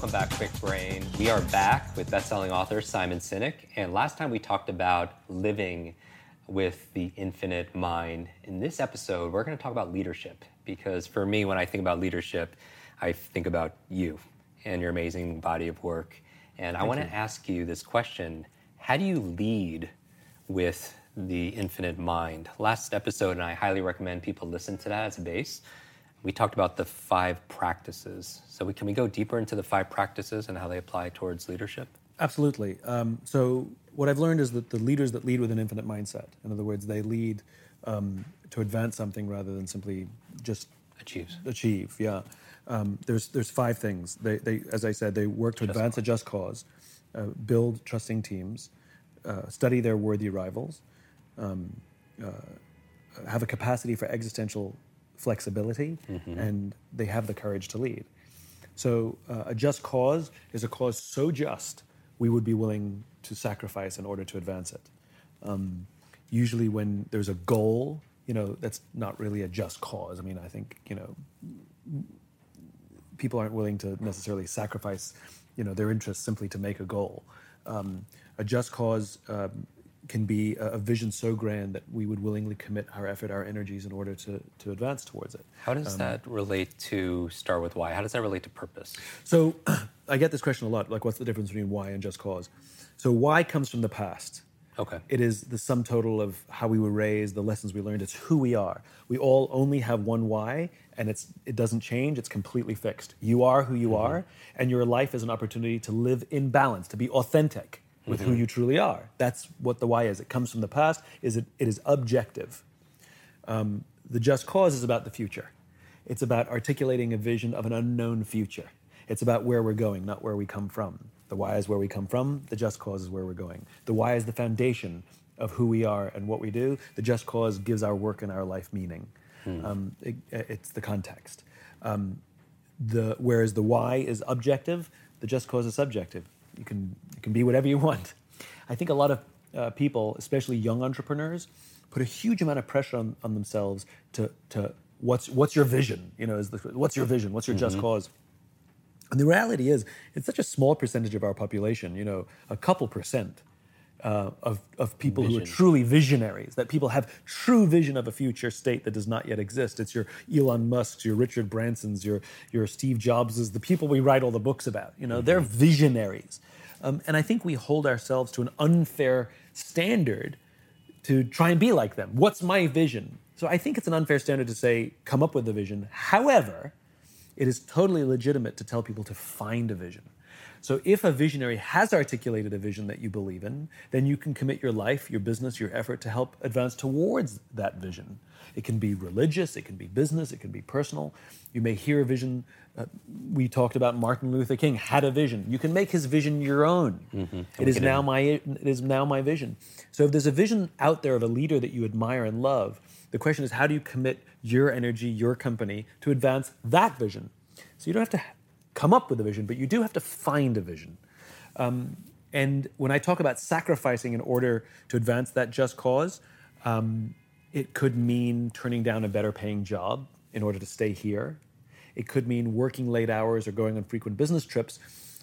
Welcome back, Kwik Brain. We are back with best-selling author Simon Sinek, and last time we talked about living with the infinite mind. In this episode, we're going to talk about leadership because for me, when I think about leadership, I think about you and your amazing body of work. And I want to ask you this question: How do you lead with the infinite mind? Last episode, and I highly recommend people listen to that as a base we talked about the five practices. So we, can we go deeper into the five practices and how they apply towards leadership? Absolutely. Um, so what I've learned is that the leaders that lead with an infinite mindset, in other words, they lead um, to advance something rather than simply just achieve. Achieve, yeah. Um, there's there's five things. They, they as I said, they work to just advance cause. a just cause, uh, build trusting teams, uh, study their worthy rivals, um, uh, have a capacity for existential flexibility, mm-hmm. and they have the courage to lead. So uh, a just cause is a cause so just we would be willing to sacrifice in order to advance it. Um, usually, when there's a goal, you know, that's not really a just cause. I mean, I think you know, people aren't willing to necessarily sacrifice, you know, their interests simply to make a goal. Um, a just cause um, can be a, vision so grand that we would willingly commit our effort, our energies in order to, to advance towards it. How does um, that relate to Start With Why? How does that relate to purpose? So I get this question a lot like, what's the difference between why and just cause? So, why comes from the past. Okay. It is the sum total of how we were raised, the lessons we learned. It's who we are. We all only have one why, and it's it doesn't change. It's completely fixed. You are who you mm-hmm. are, and your life is an opportunity to live in balance, to be authentic with mm-hmm. who you truly are. That's what the why is. It comes from the past. Is it? It is objective. Um, the just cause is about the future. It's about articulating a vision of an unknown future. It's about where we're going, not where we come from. The why is where we come from. The just cause is where we're going. The why is the foundation of who we are and what we do. The just cause gives our work and our life meaning. Hmm. Um, it, it's the context. Um, the, whereas the why is objective, the just cause is subjective you can you can be whatever you want. I think a lot of uh, people, especially young entrepreneurs, put a huge amount of pressure on, on themselves to to what's what's your vision? You know, is the, what's your vision? What's your mm-hmm. just cause? And the reality is, it's such a small percentage of our population. You know, a couple percent uh, of, of people vision. who are truly visionaries, that people have true vision of a future state that does not yet exist. It's your Elon Musk's, your Richard Branson's, your, your Steve Jobs's, the people we write all the books about. You know, mm-hmm. they're visionaries. Um, and I think we hold ourselves to an unfair standard to try and be like them. What's my vision? So I think it's an unfair standard to say, come up with a vision. However, it is totally legitimate to tell people to find a vision. So if a visionary has articulated a vision that you believe in, then you can commit your life, your business, your effort to help advance towards that vision. It can be religious, it can be business, it can be personal. You may hear a vision. Uh, we talked about Martin Luther King had a vision. You can make his vision your own. Mm-hmm. It is now my it is now my vision. So if there's a vision out there of a leader that you admire and love, the question is how do you commit your energy, your company to advance that vision? So you don't have to come up with a vision, but you do have to find a vision. Um, and when I talk about sacrificing in order to advance that just cause, um, it could mean turning down a better paying job in order to stay here. It could mean working late hours or going on frequent business trips,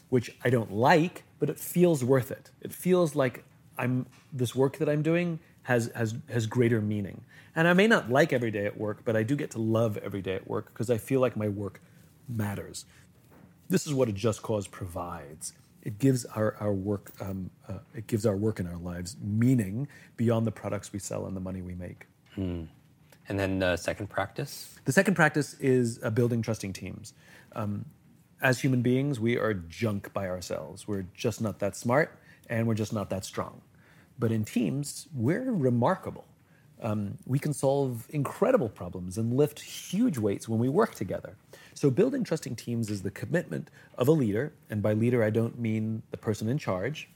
which I don't like, but it feels worth it. It feels like I'm this work that I'm doing has has has greater meaning. And I may not like every day at work, but I do get to love every day at work because I feel like my work matters. This is what a just cause provides. It gives our, our work um, uh, it gives our work in our lives meaning beyond the products we sell and the money we make. Hmm. And then the second practice? The second practice is uh, building trusting teams. Um, as human beings, we are junk by ourselves. We're just not that smart and we're just not that strong. But in teams, we're remarkable. Um, we can solve incredible problems and lift huge weights when we work together. So, building trusting teams is the commitment of a leader, and by leader, I don't mean the person in charge.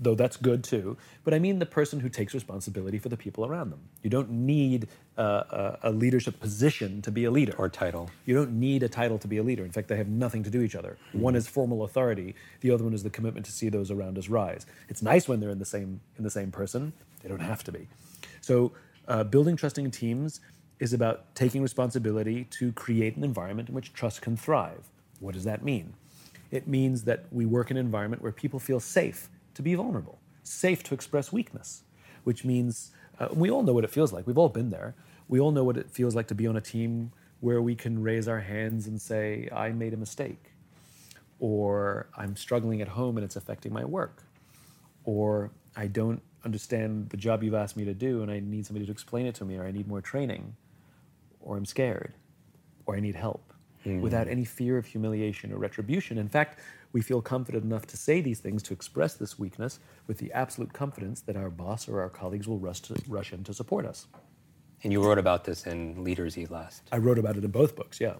Though that's good too. But I mean the person who takes responsibility for the people around them. You don't need uh, a, a leadership position to be a leader. Or title. You don't need a title to be a leader. In fact, they have nothing to do with each other. One is formal authority. The other one is the commitment to see those around us rise. It's nice when they're in the same in the same person. They don't have to be. So, uh, building trusting teams is about taking responsibility to create an environment in which trust can thrive. What does that mean? It means that we work in an environment where people feel safe to be vulnerable, safe to express weakness, which means uh, we all know what it feels like. We've all been there. We all know what it feels like to be on a team where we can raise our hands and say, I made a mistake, or I'm struggling at home and it's affecting my work, or I don't understand the job you've asked me to do and I need somebody to explain it to me, or I need more training, or I'm scared, or I need help, without any fear of humiliation or retribution. In fact, we feel confident enough to say these things, to express this weakness, with the absolute confidence that our boss or our colleagues will rush, to, rush in to support us. And you wrote about this in Leaders Eat Last. I wrote about it in both books, yeah.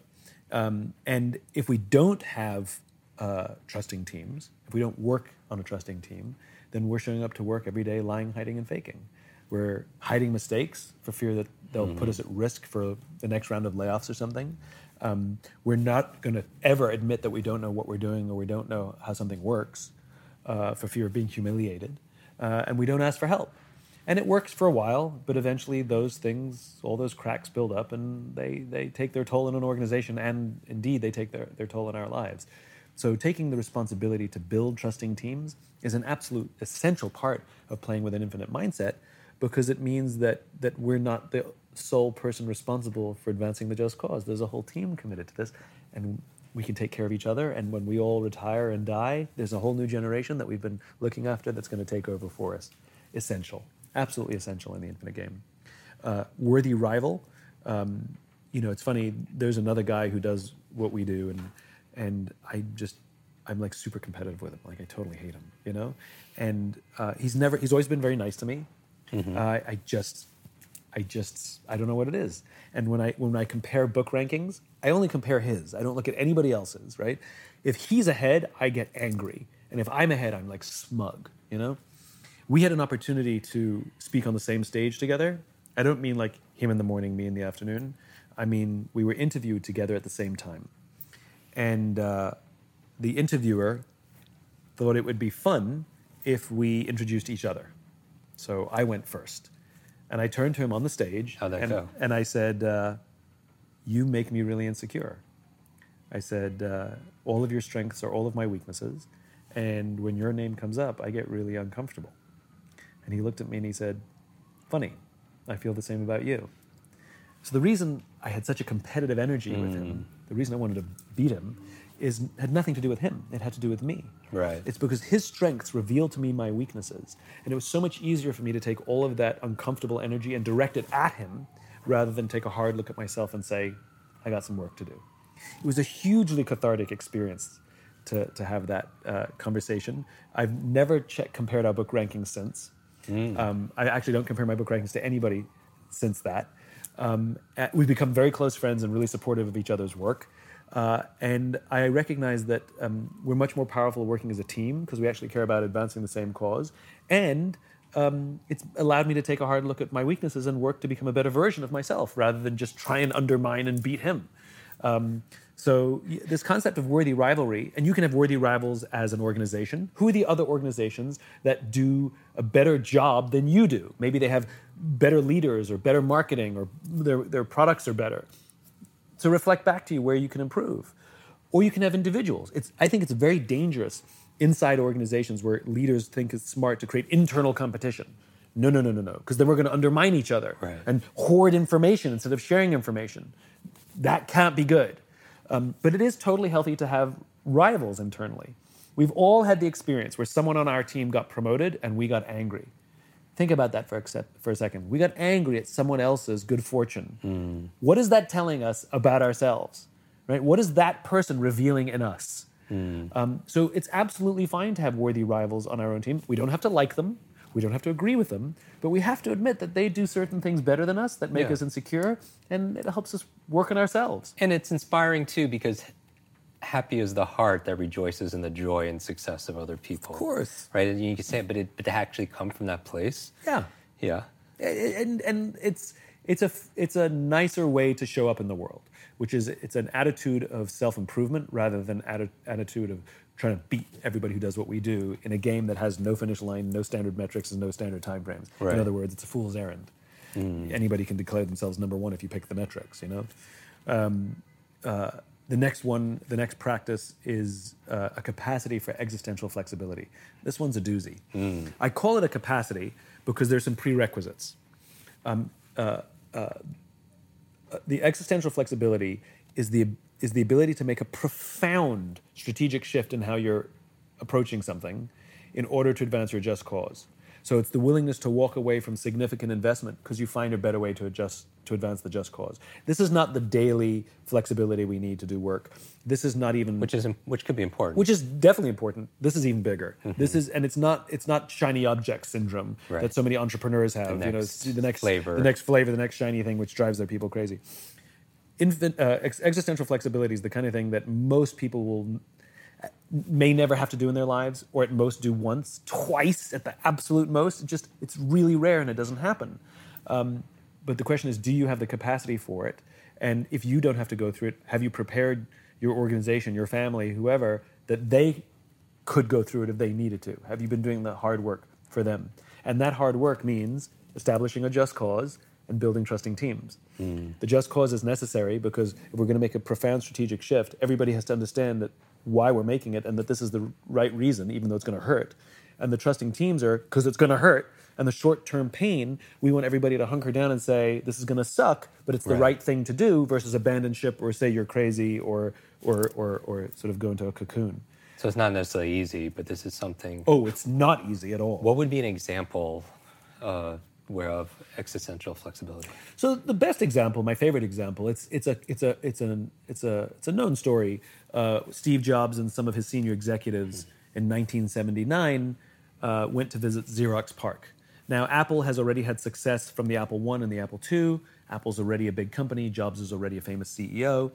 Um, and if we don't have uh, trusting teams, if we don't work on a trusting team, then we're showing up to work every day lying, hiding, and faking. We're hiding mistakes for fear that they'll put us at risk for the next round of layoffs or something. Um, we're not going to ever admit that we don't know what we're doing or we don't know how something works uh, for fear of being humiliated. Uh, and we don't ask for help. And it works for a while, but eventually those things, all those cracks build up and they, they take their toll in an organization and indeed they take their, their toll in our lives. So taking the responsibility to build trusting teams is an absolute essential part of playing with an infinite mindset because it means that, that we're not the sole person responsible for advancing the just cause. There's a whole team committed to this and we can take care of each other. And when we all retire and die, there's a whole new generation that we've been looking after that's going to take over for us. Essential, absolutely essential in the infinite game. Uh, worthy rival. Um, you know, it's funny. There's another guy who does what we do, and and I just I'm like super competitive with him. Like I totally hate him, you know. And uh, he's never he's always been very nice to me. Uh, I just I just I don't know what it is. And when I when I compare book rankings, I only compare his. I don't look at anybody else's, right? If he's ahead, I get angry. And if I'm ahead, I'm like smug, you know? We had an opportunity to speak on the same stage together. I don't mean like him in the morning, me in the afternoon. I mean, we were interviewed together at the same time. And uh, the interviewer thought it would be fun if we introduced each other. So I went first. And I turned to him on the stage. How'd that and, go? And I said, uh, You make me really insecure. I said, uh, All of your strengths are all of my weaknesses. And when your name comes up, I get really uncomfortable. And he looked at me and he said, Funny, I feel the same about you. So the reason I had such a competitive energy with him, the reason I wanted to beat him, is had nothing to do with him. It had to do with me. Right. It's because his strengths revealed to me my weaknesses, and it was so much easier for me to take all of that uncomfortable energy and direct it at him, rather than take a hard look at myself and say, "I got some work to do." It was a hugely cathartic experience to, to have that uh, conversation. I've never checked, compared our book rankings since. Um, I actually don't compare my book rankings to anybody since that. Um, uh, we've become very close friends and really supportive of each other's work. Uh, and I recognize that um, we're much more powerful working as a team because we actually care about advancing the same cause. And um, it's allowed me to take a hard look at my weaknesses and work to become a better version of myself rather than just try and undermine and beat him. Um, so this concept of worthy rivalry, and you can have worthy rivals as an organization. Who are the other organizations that do a better job than you do? Maybe they have better leaders or better marketing or their, their products are better. So reflect back to you where you can improve. Or you can have individuals. It's, I think it's very dangerous inside organizations where leaders think it's smart to create internal competition. No, no, no, no, no, because then we're going to undermine each other Right. and hoard information instead of sharing information. That can't be good. Um, but it is totally healthy to have rivals internally. We've all had the experience where someone on our team got promoted and we got angry. Think about that for a, sec- for a second. We got angry at someone else's good fortune. What is that telling us about ourselves? Right? What is that person revealing in us? Um, so it's absolutely fine to have worthy rivals on our own team. We don't have to like them. We don't have to agree with them, but we have to admit that they do certain things better than us that make Yeah. us insecure, and it helps us work on ourselves. And it's inspiring too because happy is the heart that rejoices in the joy and success of other people. Of course. Right? And you can say it, but it but to actually come from that place. Yeah. Yeah. and and it's it's a it's a nicer way to show up in the world, which is it's an attitude of self improvement rather than atti- attitude of trying to beat everybody who does what we do in a game that has no finish line, no standard metrics, and no standard time frames. Right. In other words, it's a fool's errand. Anybody can declare themselves number one if you pick the metrics. You know. Um, uh, the next one, the next practice is uh, a capacity for existential flexibility. This one's a doozy. I call it a capacity because there's some prerequisites. Um, uh, uh, the existential flexibility is the is the ability to make a profound strategic shift in how you're approaching something in order to advance your just cause. So it's the willingness to walk away from significant investment because you find a better way to adjust to advance the just cause. This is not the daily flexibility we need to do work. This is not even Which is which could be important. which is definitely important. This is even bigger. This is, and it's not it's not shiny object syndrome Right. that so many entrepreneurs have. you know, the next flavor. the next flavor, the next shiny thing, which drives their people crazy. Infin, uh, ex- existential flexibility is the kind of thing that most people will may never have to do in their lives, or at most do once, twice at the absolute most. It just it's really rare and it doesn't happen. Um, but the question is, do you have the capacity for it? And if you don't have to go through it, have you prepared your organization, your family, whoever, that they could go through it if they needed to? Have you been doing the hard work for them? And that hard work means establishing a just cause and building trusting teams. Hmm. The just cause is necessary because if we're going to make a profound strategic shift, everybody has to understand that why we're making it and that this is the right reason, even though it's going to hurt. And the trusting teams are because it's going to hurt. And the short term pain, we want everybody to hunker down and say, this is going to suck, but it's the Right. right thing to do versus abandon ship or say you're crazy or, or, or, or sort of go into a cocoon. so it's not necessarily easy, but this is something. Oh, it's not easy at all. What would be an example uh, where of existential flexibility? So the best example, my favorite example, it's it's a it's a it's an it's a it's a known story. Uh, Steve Jobs and some of his senior executives in 1979 uh, went to visit Xerox PARC. Now Apple has already had success from the Apple One and the Apple II. Apple's already a big company. Jobs is already a famous CEO.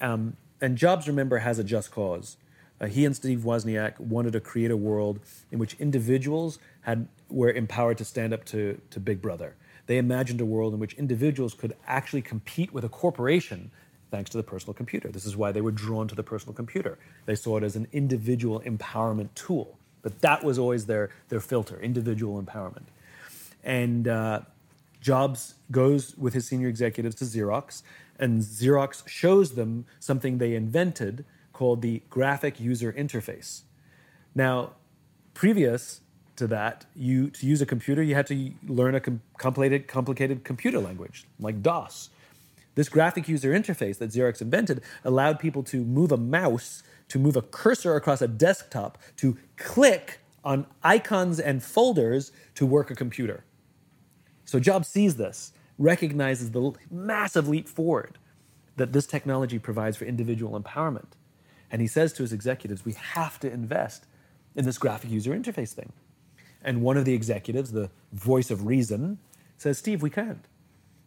Um, and Jobs, remember, has a just cause. Uh, he and Steve Wozniak wanted to create a world in which individuals had were empowered to stand up to, to Big Brother. They imagined a world in which individuals could actually compete with a corporation thanks to the personal computer. This is why they were drawn to the personal computer. They saw it as an individual empowerment tool. But that was always their, their filter individual empowerment. And uh, Jobs goes with his senior executives to Xerox, and Xerox shows them something they invented called the graphic user interface. Now, previous to that, you to use a computer, you had to learn a com- complicated, complicated computer language like DOS. This graphic user interface that Xerox invented allowed people to move a mouse, to move a cursor across a desktop, to click on icons and folders to work a computer. So Jobs sees this, recognizes the massive leap forward that this technology provides for individual empowerment. And he says to his executives, we have to invest in this graphic user interface thing. And one of the executives, the voice of reason, says, Steve, we can't.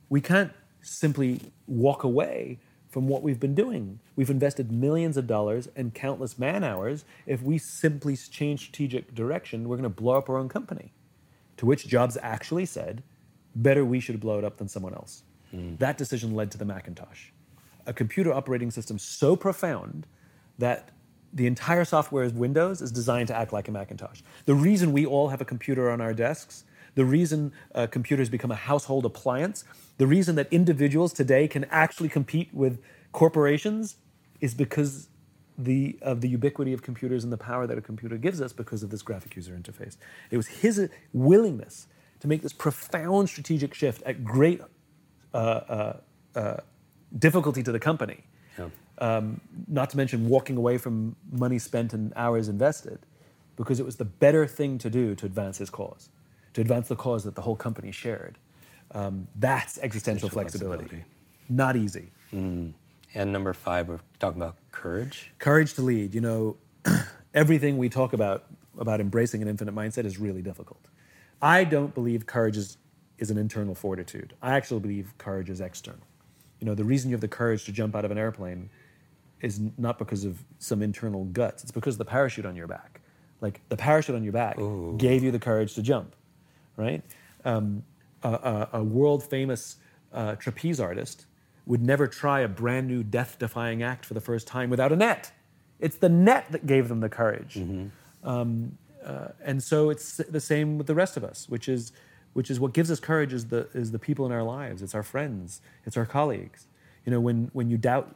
We can't simply walk away from what we've been doing. We've invested millions of dollars and countless man hours. If we simply change strategic direction, we're going to blow up our own company. To which Jobs actually said, better we should blow it up than someone else. That decision led to the Macintosh, a computer operating system so profound that the entire software of Windows is designed to act like a Macintosh. The reason we all have a computer on our desks, the reason uh, computers become a household appliance, the reason that individuals today can actually compete with corporations is because the, of the ubiquity of computers and the power that a computer gives us because of this graphic user interface. It was his uh, willingness to make this profound strategic shift at great uh, uh, uh, difficulty to the company um, not to mention walking away from money spent and hours invested, because it was the better thing to do to advance his cause, to advance the cause that the whole company shared. Um, that's existential flexibility. flexibility. Not easy. And number five, we're talking about courage. Courage to lead. You know, everything we talk about about embracing an infinite mindset is really difficult. I don't believe courage is, is an internal fortitude. I actually believe courage is external. You know, the reason you have the courage to jump out of an airplane is not because of some internal guts. It's because of the parachute on your back. Like the parachute on your back gave you the courage to jump, right? Um, a, a, a world famous uh, trapeze artist would never try a brand new death defying act for the first time without a net. It's the net that gave them the courage. Um, uh, and so it's the same with the rest of us, which is, which is what gives us courage is the, is the people in our lives. It's our friends, it's our colleagues. You know, when, when you doubt,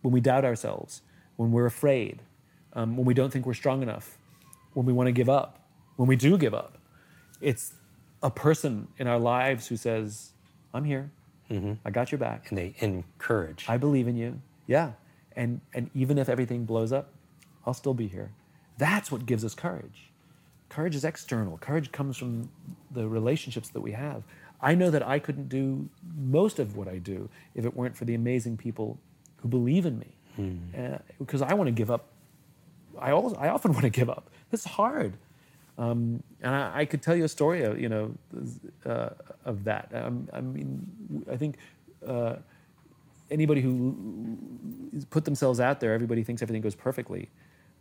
when we doubt ourselves, when we're afraid, um, when we don't think we're strong enough, when we want to give up, when we do give up, it's a person in our lives who says, I'm here. I got your back. And they encourage. I believe in you. Yeah. And and even if everything blows up, I'll still be here. That's what gives us courage. Courage is external. Courage comes from the relationships that we have. I know that I couldn't do most of what I do if it weren't for the amazing people who believe in me. Uh, because I want to give up. I always, I often want to give up. It's hard. Um, and I, I could tell you a story, of, you know, uh, of that. Um, I mean, I think uh, anybody who put themselves out there, everybody thinks everything goes perfectly.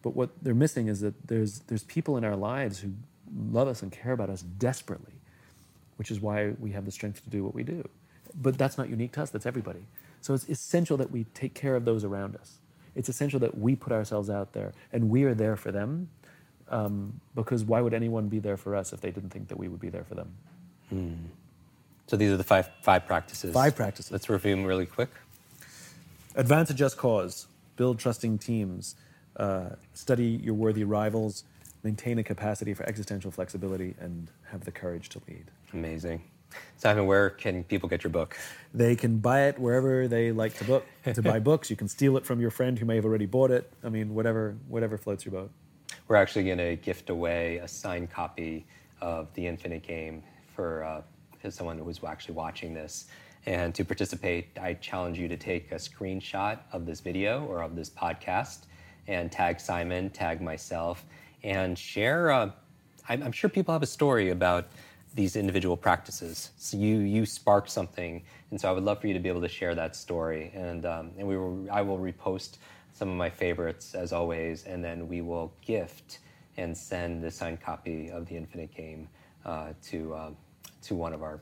But what they're missing is that there's there's people in our lives who love us and care about us desperately, which is why we have the strength to do what we do. But that's not unique to us. That's everybody. So it's essential that we take care of those around us. It's essential that we put ourselves out there and we are there for them. Um, because why would anyone be there for us if they didn't think that we would be there for them? So these are the five five practices. Five practices. Let's review them really quick. Advance a just cause, build trusting teams, uh, study your worthy rivals, maintain a capacity for existential flexibility, and have the courage to lead. Amazing. Simon, where can people get your book? They can buy it wherever they like to book to buy books. You can steal it from your friend who may have already bought it. I mean, whatever whatever floats your boat. We're actually going to gift away a signed copy of The Infinite Game for uh, someone who's actually watching this. And to participate, I challenge you to take a screenshot of this video or of this podcast and tag Simon, tag myself, and share. Uh, I'm, I'm sure people have a story about these individual practices. So you you spark something, and so I would love for you to be able to share that story. And um, and we will I will repost some of my favorites as always, and then we will gift and send the signed copy of the Infinite Game uh, to um, to one of our